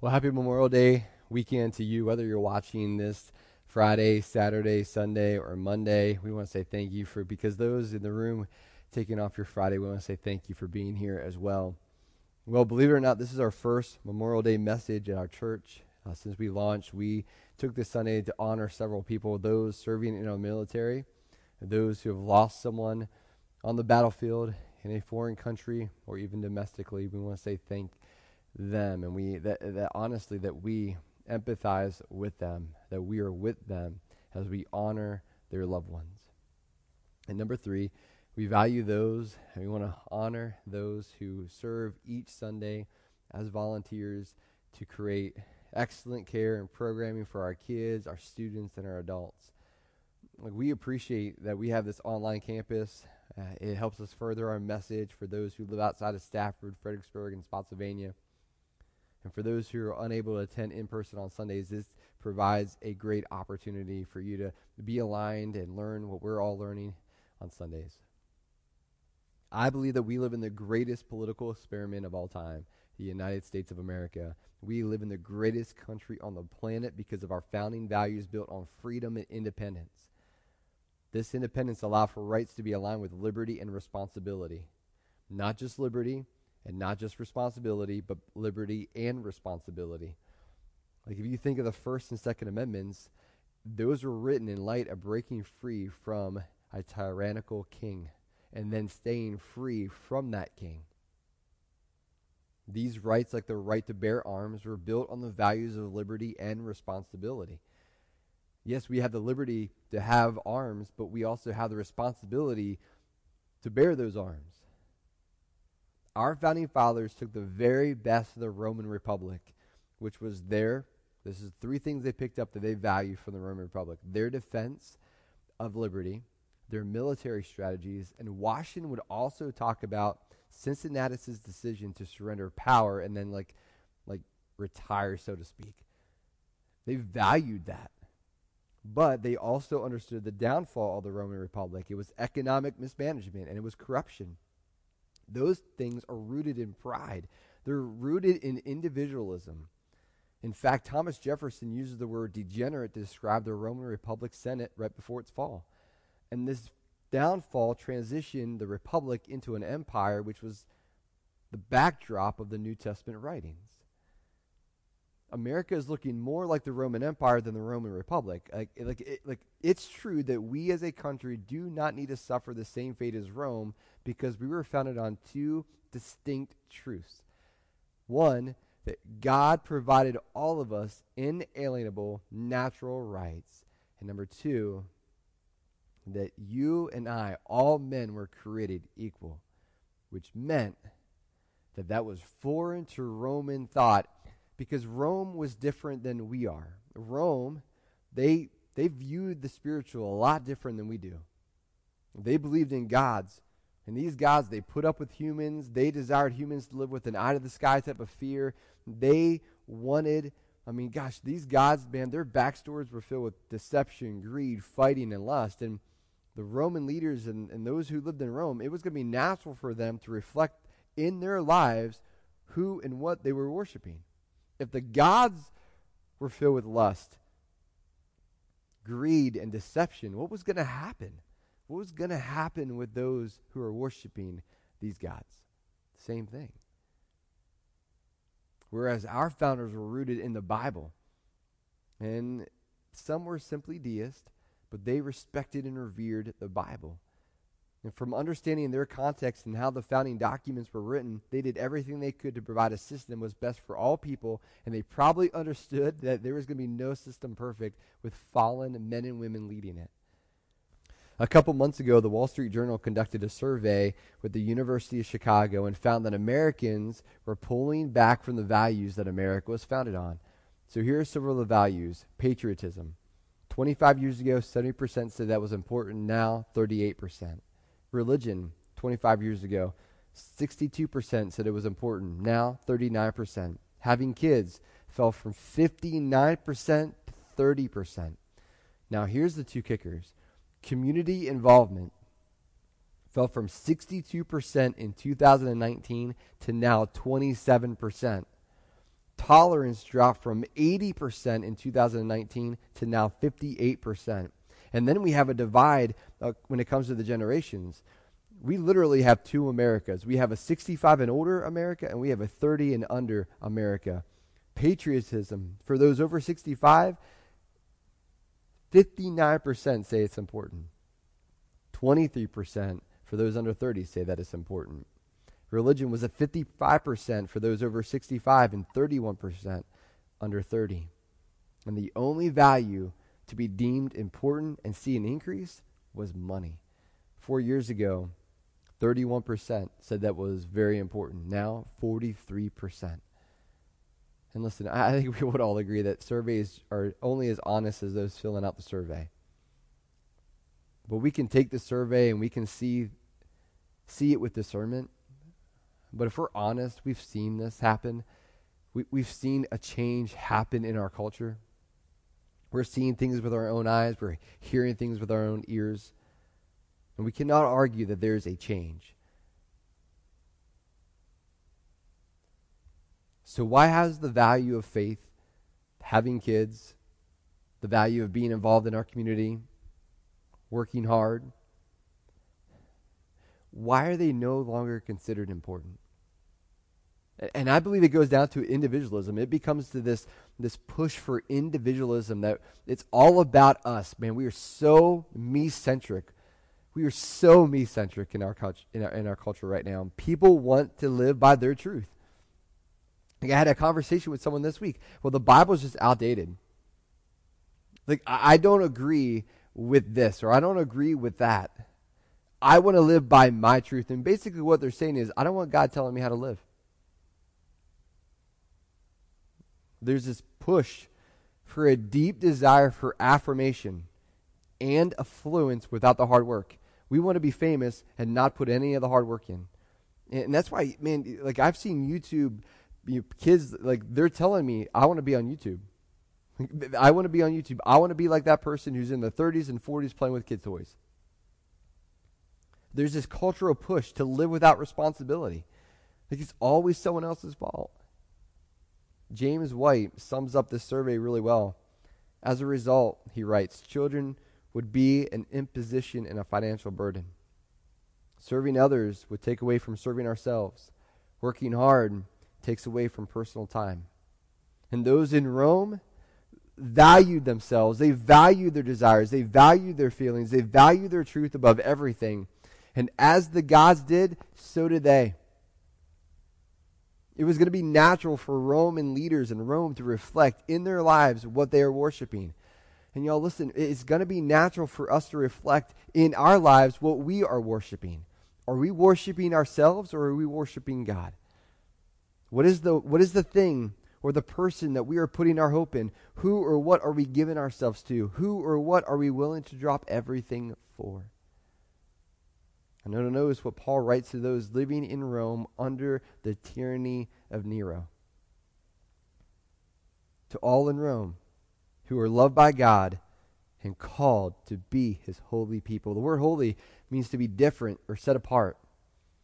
Well, happy Memorial Day weekend to you, whether you're watching this Friday, Saturday, Sunday, or Monday. We want to say thank you for, because those in the room taking off your Friday, we want to say thank you for being here as well. Well, believe it or not, this is our first Memorial Day message at our church. Uh, since we launched, we took this Sunday to honor several people, those serving in our military, those who have lost someone on the battlefield in a foreign country or even domestically. We want to say thank them and we that, that honestly that we empathize with them that we are with them as we honor their loved ones. And number three we value those and we want to honor those who serve each sunday as volunteers to create excellent care and programming for our kids our students and our adults. Like we appreciate that we have this online campus. Uh, it helps us further our message for those who live outside of stafford fredericksburg and spotsylvania and for those who are unable to attend in person on Sundays, this provides a great opportunity for you to be aligned and learn what we're all learning on Sundays. I believe that we live in the greatest political experiment of all time, the United States of America. We live in the greatest country on the planet because of our founding values built on freedom and independence. This independence allows for rights to be aligned with liberty and responsibility. Not just liberty, and not just responsibility, but liberty and responsibility. Like if you think of the First and Second Amendments, those were written in light of breaking free from a tyrannical king and then staying free from that king. These rights, like the right to bear arms, were built on the values of liberty and responsibility. Yes, we have the liberty to have arms, but we also have the responsibility to bear those arms. Our founding fathers took the very best of the Roman Republic, which was their, this is three things they picked up that they value from the Roman Republic their defense of liberty, their military strategies, and Washington would also talk about Cincinnatus's decision to surrender power and then like like retire so to speak. They valued that. But they also understood the downfall of the Roman Republic. It was economic mismanagement and it was corruption. Those things are rooted in pride, they're rooted in individualism. In fact, Thomas Jefferson uses the word degenerate to describe the Roman Republic Senate right before its fall. And this downfall transitioned the Republic into an empire, which was the backdrop of the New Testament writings. America is looking more like the Roman Empire than the Roman Republic. Like, like, it, like it's true that we as a country do not need to suffer the same fate as Rome because we were founded on two distinct truths. One, that God provided all of us inalienable natural rights. And number two, that you and I, all men, were created equal, which meant that that was foreign to Roman thought because Rome was different than we are. Rome, they they viewed the spiritual a lot different than we do. They believed in gods. And these gods, they put up with humans. They desired humans to live with an eye to the sky type of fear. They wanted, I mean, gosh, these gods, man, their backstories were filled with deception, greed, fighting, and lust. And the Roman leaders and, and those who lived in Rome, it was going to be natural for them to reflect in their lives who and what they were worshiping if the gods were filled with lust, greed, and deception, what was going to happen? What was going to happen with those who are worshiping these gods? Same thing. Whereas our founders were rooted in the Bible, and some were simply deists, but they respected and revered the Bible. And from understanding their context and how the founding documents were written, they did everything they could to provide a system that was best for all people, and they probably understood that there was going to be no system perfect with fallen men and women leading it. A couple months ago, the Wall Street Journal conducted a survey with the University of Chicago and found that Americans were pulling back from the values that America was founded on. So here are several of the values patriotism. 25 years ago, 70% said that was important. Now, 38% religion 25 years ago. 62% said it was important. Now, 39%. Having kids fell from 59% to 30%. Now, here's the two kickers community involvement fell from 62% in 2019 to now 27%. tolerance dropped from 80% in 2019 to now 58%. And then we have a divide uh, when it comes to the generations. We literally have two Americas. We have a 65 and older America, and we have a 30 and under America. Patriotism, for those over 65, 59% say it's important. 23% for those under 30 say that it's important. Religion was at 55% for those over 65 and 31% under 30. And the only value to be deemed important and see an increase was money. Four years ago, 31% said that was very important. Now, 43%. And listen, I think we would all agree that surveys are only as honest as those filling out the survey. But we can take the survey and we can see see it with discernment. But if we're honest, we've seen this happen. We, we've seen a change happen in our culture. We're seeing things with our own eyes, we're hearing things with our own ears. And we cannot argue that there's a change. So, why has the value of faith, having kids, the value of being involved in our community, working hard, why are they no longer considered important? And I believe it goes down to individualism. It becomes to this, this push for individualism that it's all about us. Man, we are so me centric. We are so me centric in our, culture, in, our, in our culture right now. People want to live by their truth. Like I had a conversation with someone this week. Well, the Bible is just outdated. Like, I, I don't agree with this or I don't agree with that. I want to live by my truth. And basically, what they're saying is, I don't want God telling me how to live. There's this push for a deep desire for affirmation and affluence without the hard work. We want to be famous and not put any of the hard work in. And that's why, man, like I've seen YouTube you know, kids, like they're telling me, I want to be on YouTube. I want to be on YouTube. I want to be like that person who's in the 30s and 40s playing with kid toys. There's this cultural push to live without responsibility. Like it's always someone else's fault. James White sums up this survey really well. As a result, he writes, children would be an imposition and a financial burden. Serving others would take away from serving ourselves. Working hard takes away from personal time. And those in Rome valued themselves. They valued their desires. They valued their feelings. They valued their truth above everything. And as the gods did, so did they. It was going to be natural for Roman leaders in Rome to reflect in their lives what they are worshiping. And y'all, listen, it's going to be natural for us to reflect in our lives what we are worshiping. Are we worshiping ourselves or are we worshiping God? What is the, what is the thing or the person that we are putting our hope in? Who or what are we giving ourselves to? Who or what are we willing to drop everything for? And notice what Paul writes to those living in Rome under the tyranny of Nero. To all in Rome who are loved by God and called to be his holy people. The word holy means to be different or set apart.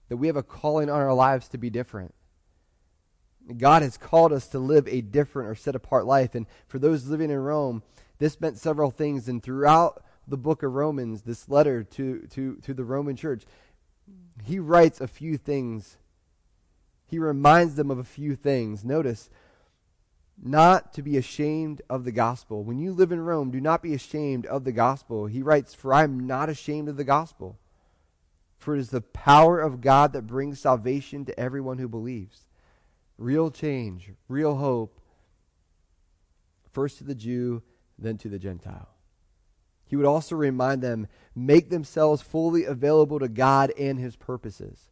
That we have a calling on our lives to be different. God has called us to live a different or set apart life. And for those living in Rome, this meant several things. And throughout the book of Romans, this letter to, to, to the Roman church, he writes a few things. He reminds them of a few things. Notice, not to be ashamed of the gospel. When you live in Rome, do not be ashamed of the gospel. He writes, For I am not ashamed of the gospel, for it is the power of God that brings salvation to everyone who believes. Real change, real hope, first to the Jew, then to the Gentile. He would also remind them, make themselves fully available to God and his purposes.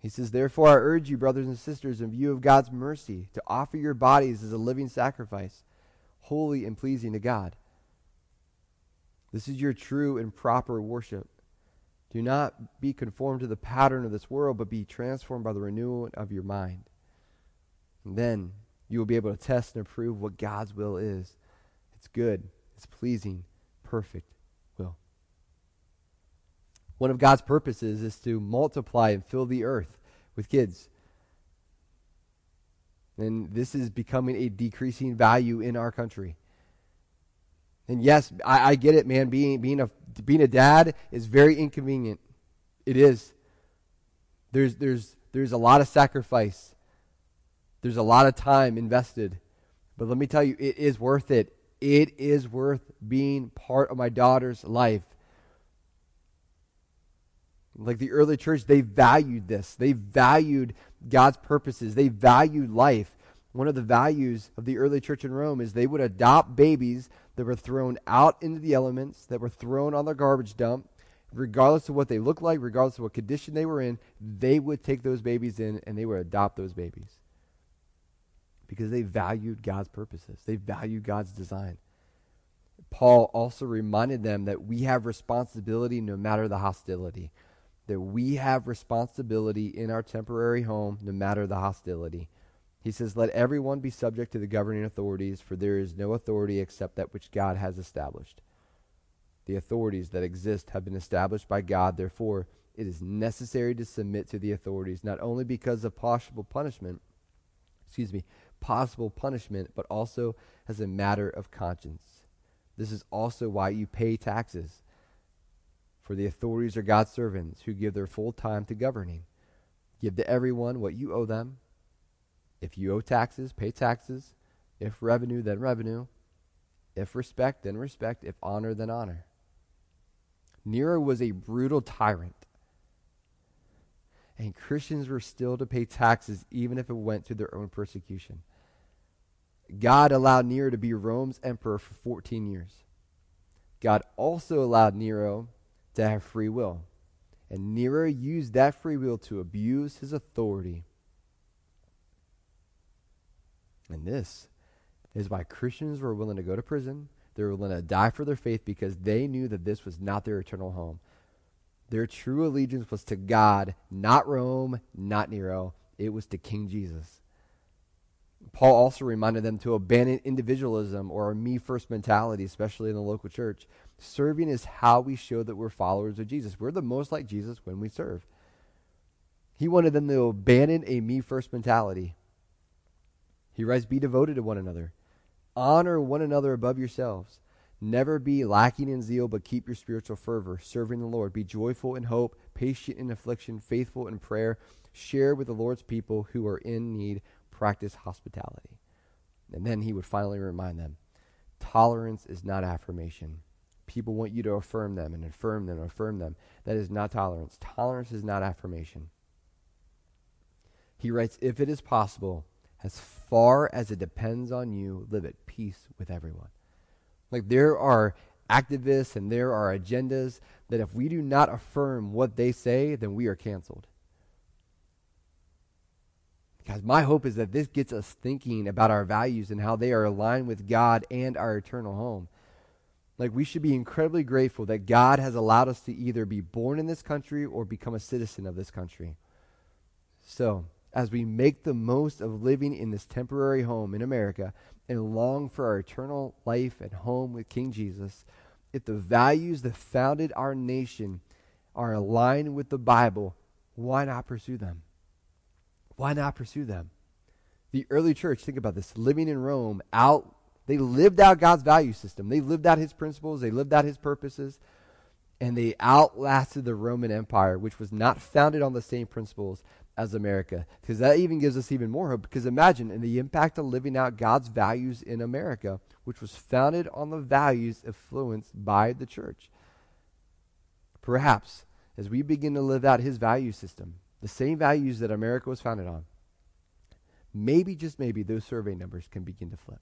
He says, Therefore, I urge you, brothers and sisters, in view of God's mercy, to offer your bodies as a living sacrifice, holy and pleasing to God. This is your true and proper worship. Do not be conformed to the pattern of this world, but be transformed by the renewal of your mind. And then you will be able to test and approve what God's will is. It's good, it's pleasing, perfect will. One of God's purposes is to multiply and fill the earth with kids. And this is becoming a decreasing value in our country. And yes, I, I get it, man. Being, being, a, being a dad is very inconvenient. It is. There's, there's, there's a lot of sacrifice, there's a lot of time invested. But let me tell you, it is worth it. It is worth being part of my daughter's life. Like the early church, they valued this. They valued God's purposes. They valued life. One of the values of the early church in Rome is they would adopt babies that were thrown out into the elements, that were thrown on the garbage dump, regardless of what they looked like, regardless of what condition they were in, they would take those babies in and they would adopt those babies. Because they valued God's purposes, they valued God's design. Paul also reminded them that we have responsibility no matter the hostility that we have responsibility in our temporary home no matter the hostility. He says, Let everyone be subject to the governing authorities, for there is no authority except that which God has established. The authorities that exist have been established by God, therefore, it is necessary to submit to the authorities, not only because of possible punishment, excuse me, possible punishment, but also as a matter of conscience. This is also why you pay taxes for the authorities are God's servants who give their full time to governing. Give to everyone what you owe them. If you owe taxes, pay taxes. If revenue, then revenue. If respect, then respect. If honor, then honor. Nero was a brutal tyrant. And Christians were still to pay taxes even if it went to their own persecution. God allowed Nero to be Rome's emperor for 14 years. God also allowed Nero to have free will. And Nero used that free will to abuse his authority. And this is why Christians were willing to go to prison. They were willing to die for their faith because they knew that this was not their eternal home. Their true allegiance was to God, not Rome, not Nero. It was to King Jesus. Paul also reminded them to abandon individualism or a me first mentality, especially in the local church. Serving is how we show that we're followers of Jesus. We're the most like Jesus when we serve. He wanted them to abandon a me first mentality. He writes, Be devoted to one another, honor one another above yourselves. Never be lacking in zeal, but keep your spiritual fervor, serving the Lord. Be joyful in hope, patient in affliction, faithful in prayer. Share with the Lord's people who are in need practice hospitality. And then he would finally remind them tolerance is not affirmation. People want you to affirm them and affirm them and affirm them. That is not tolerance. Tolerance is not affirmation. He writes, If it is possible, as far as it depends on you, live at peace with everyone. Like there are activists and there are agendas that if we do not affirm what they say, then we are canceled. Guys, my hope is that this gets us thinking about our values and how they are aligned with God and our eternal home. Like, we should be incredibly grateful that God has allowed us to either be born in this country or become a citizen of this country. So, as we make the most of living in this temporary home in America and long for our eternal life and home with King Jesus, if the values that founded our nation are aligned with the Bible, why not pursue them? Why not pursue them? The early church, think about this, living in Rome, out they lived out God's value system. They lived out his principles, they lived out his purposes, and they outlasted the Roman Empire, which was not founded on the same principles as America. Because that even gives us even more hope. Because imagine in the impact of living out God's values in America, which was founded on the values influenced by the church. Perhaps as we begin to live out his value system, the same values that America was founded on, maybe, just maybe, those survey numbers can begin to flip.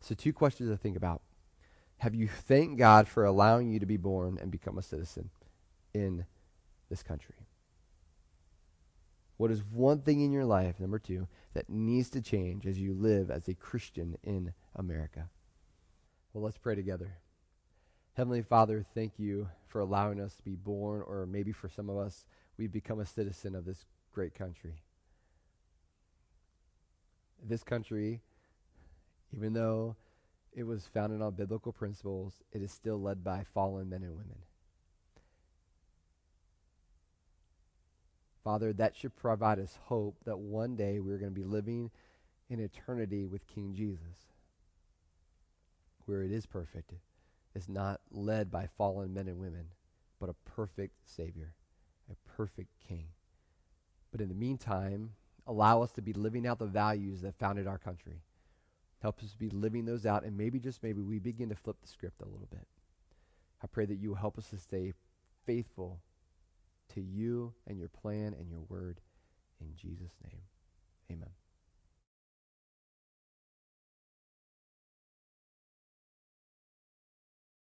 So, two questions to think about. Have you thanked God for allowing you to be born and become a citizen in this country? What is one thing in your life, number two, that needs to change as you live as a Christian in America? Well, let's pray together. Heavenly Father, thank you for allowing us to be born, or maybe for some of us, we've become a citizen of this great country. This country, even though it was founded on biblical principles, it is still led by fallen men and women. Father, that should provide us hope that one day we're going to be living in eternity with King Jesus, where it is perfect. It's not led by fallen men and women, but a perfect Savior, a perfect King. But in the meantime, allow us to be living out the values that founded our country. Help us be living those out, and maybe, just maybe, we begin to flip the script a little bit. I pray that you will help us to stay faithful to you and your plan and your word. In Jesus' name, amen.